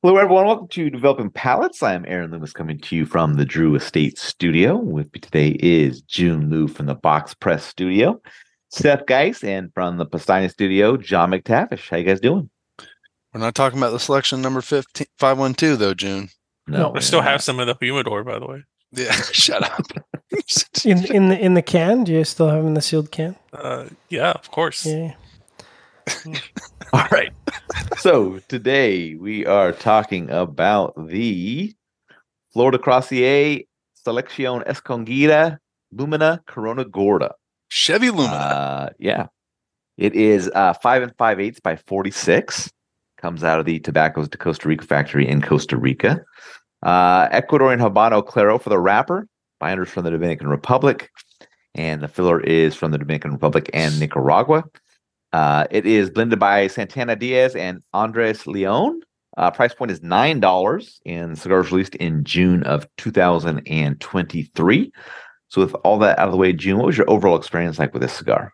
Hello, everyone. Welcome to Developing Palates. I am Aaron Loomis coming to you from the Drew Estate Studio. With me today is Jiunn Liu from the Box Press Studio, Seth Geis, and from the Pastina Studio, John McTavish. How you guys doing? We're not talking about the selection number 15, 512, though, Jiunn. No, I still have some of the humidor, by the way. Yeah, shut up. in in the in the can? Do you still have them in the sealed can? Uh, yeah, of course. Yeah. All right. So today we are talking about the Flor de D'Crossier Selección Escogida Lumina Corona Gorda. Chevy Lumina. Uh, yeah. It is uh, five and five eighths by 46. Comes out of the Tabacos de Costa Rica factory in Costa Rica. Uh, Ecuadorian Habano Claro for the wrapper. Binders from the Dominican Republic. And the filler is from the Dominican Republic and Nicaragua. Uh, it is blended by Santana Diaz and Andres Leon. Uh, price point is nine dollars, and cigars released in June of 2023. So, with all that out of the way, Jiunn, what was your overall experience like with this cigar?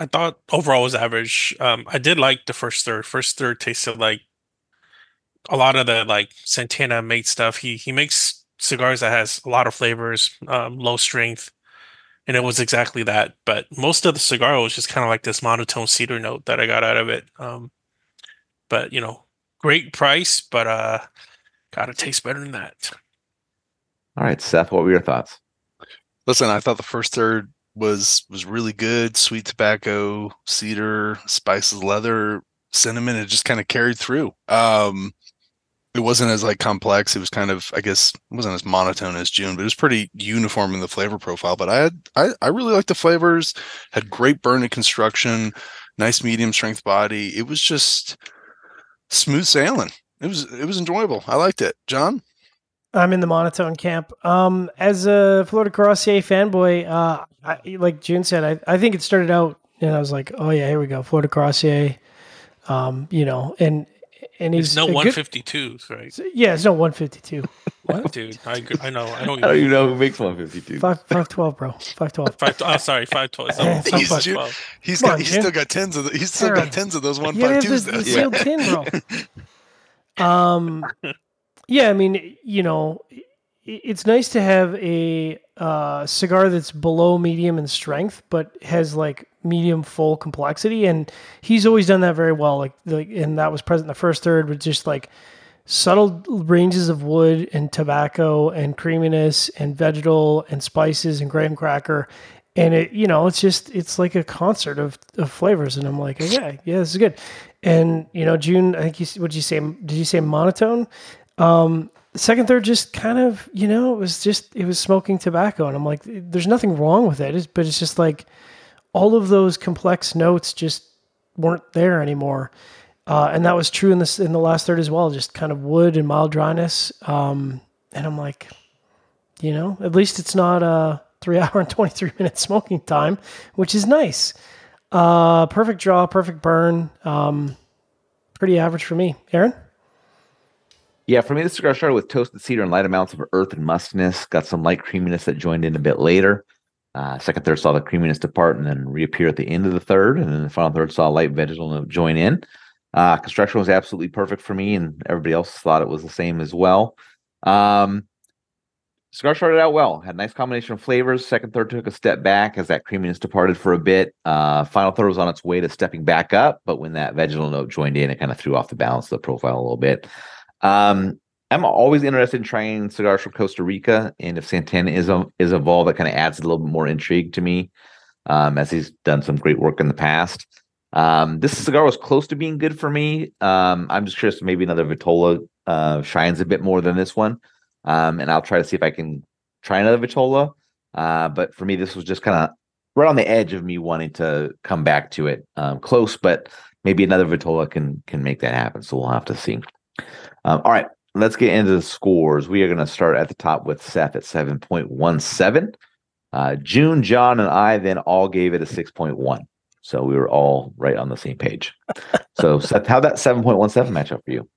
I thought overall was average. Um, I did like the first third. First third tasted like a lot of the like Santana made stuff. He he makes cigars that has a lot of flavors, um, low strength, and it was exactly that. But most of the cigar was just kind of like this monotone cedar note that I got out of it. Um, but you know, great price, but uh, gotta taste better than that. All right, Seth, what were your thoughts? Listen, I thought the first third was was really good. Sweet tobacco, cedar, spices, leather, cinnamon. It just kind of carried through. Um, it wasn't as like complex. It was kind of, I guess, it wasn't as monotone as Jiunn, but it was pretty uniform in the flavor profile. But I had, I, I really liked the flavors. Had great burn and construction, nice medium strength body. It was just smooth sailing. It was, it was enjoyable. I liked it. John. I'm in the monotone camp. Um, as a Flor de D'Crossier fanboy, uh, I, like Jiunn said, I, I think it started out and I was like, oh yeah, here we go, Flor de D'Crossier. Um, you know, and and he's it's no 152s, right? Yeah, it's no 152. what, dude? I, I know. I don't. I don't even know who makes 152. Five five twelve, bro. Five twelve. Five. Oh, sorry, five twelve. he's, five, Ju- he's got. On, he's still got tens of. The, he's still got tens of those one five twos. The, the sealed tin, bro. Um, yeah. I mean, you know, it's nice to have a uh, cigar that's below medium in strength, but has like medium full complexity, and he's always done that very well. Like, like, and that was present in the first third with just like subtle ranges of wood and tobacco and creaminess and vegetal and spices and graham cracker. And it, you know, it's just it's like a concert of, of flavors, and I'm like, okay, yeah, this is good. And you know, June, I think you, what did you say? Did you say monotone? Um, second third just kind of you know it was just it was smoking tobacco. And i'm like there's nothing wrong with it. But it's just like all of those complex notes just weren't there anymore. Uh, and that was true in this in the last third as well just kind of wood and mild dryness. Um, and i'm like you know at least it's not a three hour and 23 minute smoking time which is nice. Uh, perfect draw perfect burn. Um, pretty average for me. Aaron yeah, for me, the cigar started with toasted cedar and light amounts of earth and mustiness. Got some light creaminess that joined in a bit later. Uh, second third saw the creaminess depart and then reappear at the end of the third, and then the final third saw a light vegetal note join in. Uh, construction was absolutely perfect for me, and everybody else thought it was the same as well. Um, cigar started out well, had a nice combination of flavors. Second third took a step back as that creaminess departed for a bit. Uh, final third was on its way to stepping back up, but when that vegetal note joined in, it kind of threw off the balance of the profile a little bit. Um, I'm always interested in trying cigars from Costa Rica, and if Santana is is involved, that kind of adds a little bit more intrigue to me, um, as he's done some great work in the past. Um, this cigar was close to being good for me. Um, I'm just curious, maybe another Vitola uh, shines a bit more than this one, um, and I'll try to see if I can try another Vitola. Uh, but for me, this was just kind of right on the edge of me wanting to come back to it. Um, close, but maybe another Vitola can can make that happen. So we'll have to see. Um, all right, let's get into the scores. We are going to start at the top with Seth at 7.17. Uh, Jiunn, John, and I then all gave it a 6.1. So we were all right on the same page. so, Seth, how that 7.17 match up for you?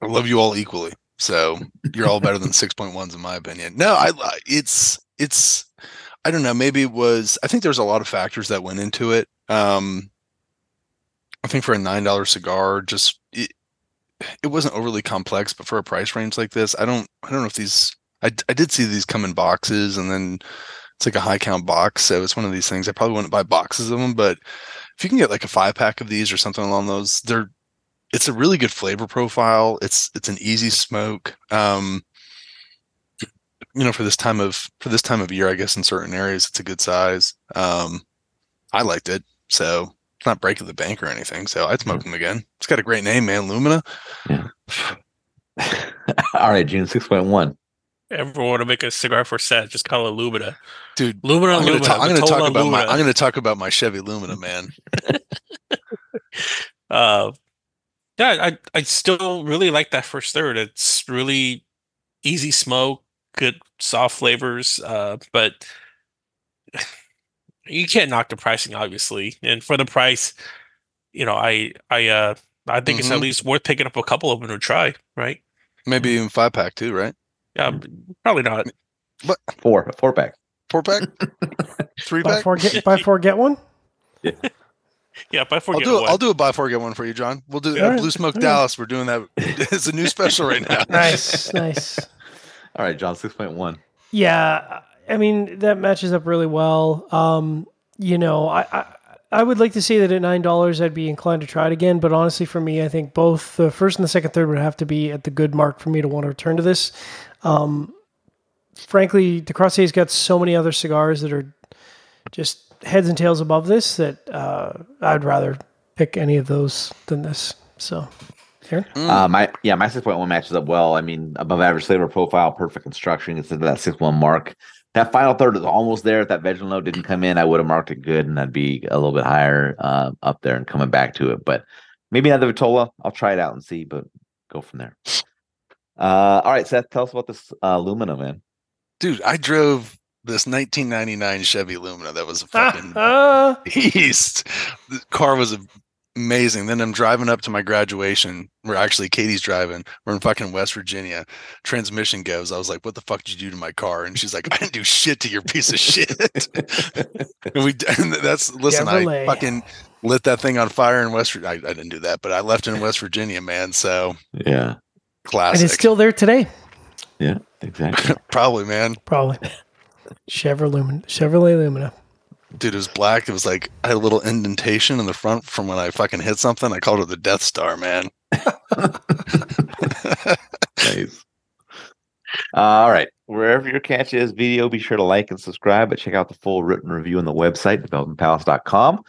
I love you all equally. So you're all better than 6.1s in my opinion. No, I it's it's I don't know, maybe it was I think there's a lot of factors that went into it. Um I think for a $9 cigar just it, wasn't overly complex, but for a price range like this, I don't I don't know if these I I did see these come in boxes and then it's like a high count box, so it's one of these things. I probably wouldn't buy boxes of them, but if you can get like a five pack of these or something along those, they're it's a really good flavor profile. It's it's an easy smoke. Um, you know, for this time of for this time of year, I guess in certain areas it's a good size. Um, I liked it, so not breaking the bank or anything. So I'd smoke them again. It's got a great name, man. Lumina. Yeah. All right, Jiunn six point one. Everyone want to make a cigar for set, just call it Lumina. Dude, Lumina, I'm gonna, talk, I'm gonna talk Vitola about my I'm gonna talk about my Chevy Lumina, man. uh yeah i i still really like that first third it's really easy smoke good soft flavors uh but you can't knock the pricing obviously and for the price you know i i uh i think it's at Mhm. least worth picking up a couple of them to try right Maybe even five pack too, right? yeah probably not but Four, four pack. Four pack, three Buy pack. four get buy four get one. yeah if i I'll forget do it. one I'll do a buy four get one for you, John. We'll do All uh, Blue Smoke all right. Dallas. We're doing that. It's a new special right now. Nice, nice. All right, John six point one. Yeah, I mean that matches up really well. Um, you know, I, I I would like to say that at nine dollars I'd be inclined to try it again, but honestly, for me, I think both the first and the second third would have to be at the good mark for me to want to return to this. Um, frankly, D'Crossier's got so many other cigars that are just heads and tails above this that uh, I'd rather pick any of those than this. So, Aaron? Mm. Uh, my yeah, my six point one matches up well. I mean, above average flavor profile, perfect construction. It's into that six one mark. That final third is almost there. If that vegetable note didn't come in, I would have marked it good, and I'd be a little bit higher uh, up there and coming back to it. But maybe another Vitola. I'll try it out and see, but go from there. Uh, all right, Seth, tell us about this uh, Lumina, man. Dude, I drove this 1999 Chevy Lumina that was a fucking beast. The car was amazing. Then I'm driving up to my graduation. Where actually Katie's driving. We're in fucking West Virginia. Transmission goes. I was like, "What the fuck did you do to my car?" And she's like, "I didn't do shit to your piece of shit." and we and that's listen. Chevrolet. I fucking lit that thing on fire in West. I, I didn't do that, but I left it in West Virginia, man. So Yeah, classic. and it's still there today, yeah, exactly. Probably, man. probably. Chevrolet Lumina. Chevrolet Lumina. Dude, it was black. It was like I had a little indentation in the front from when I fucking hit something. I called it the Death Star, man. nice. Uh, all right. Wherever your catch is video, be sure to like and subscribe, but check out the full written review on the website, developingpalates.com.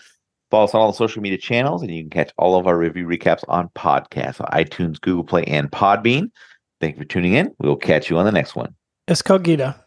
Follow us on all the social media channels, and you can catch all of our review recaps on podcasts on iTunes, Google Play, and Podbean. Thank you for tuning in. We'll catch you on the next one. Escogida.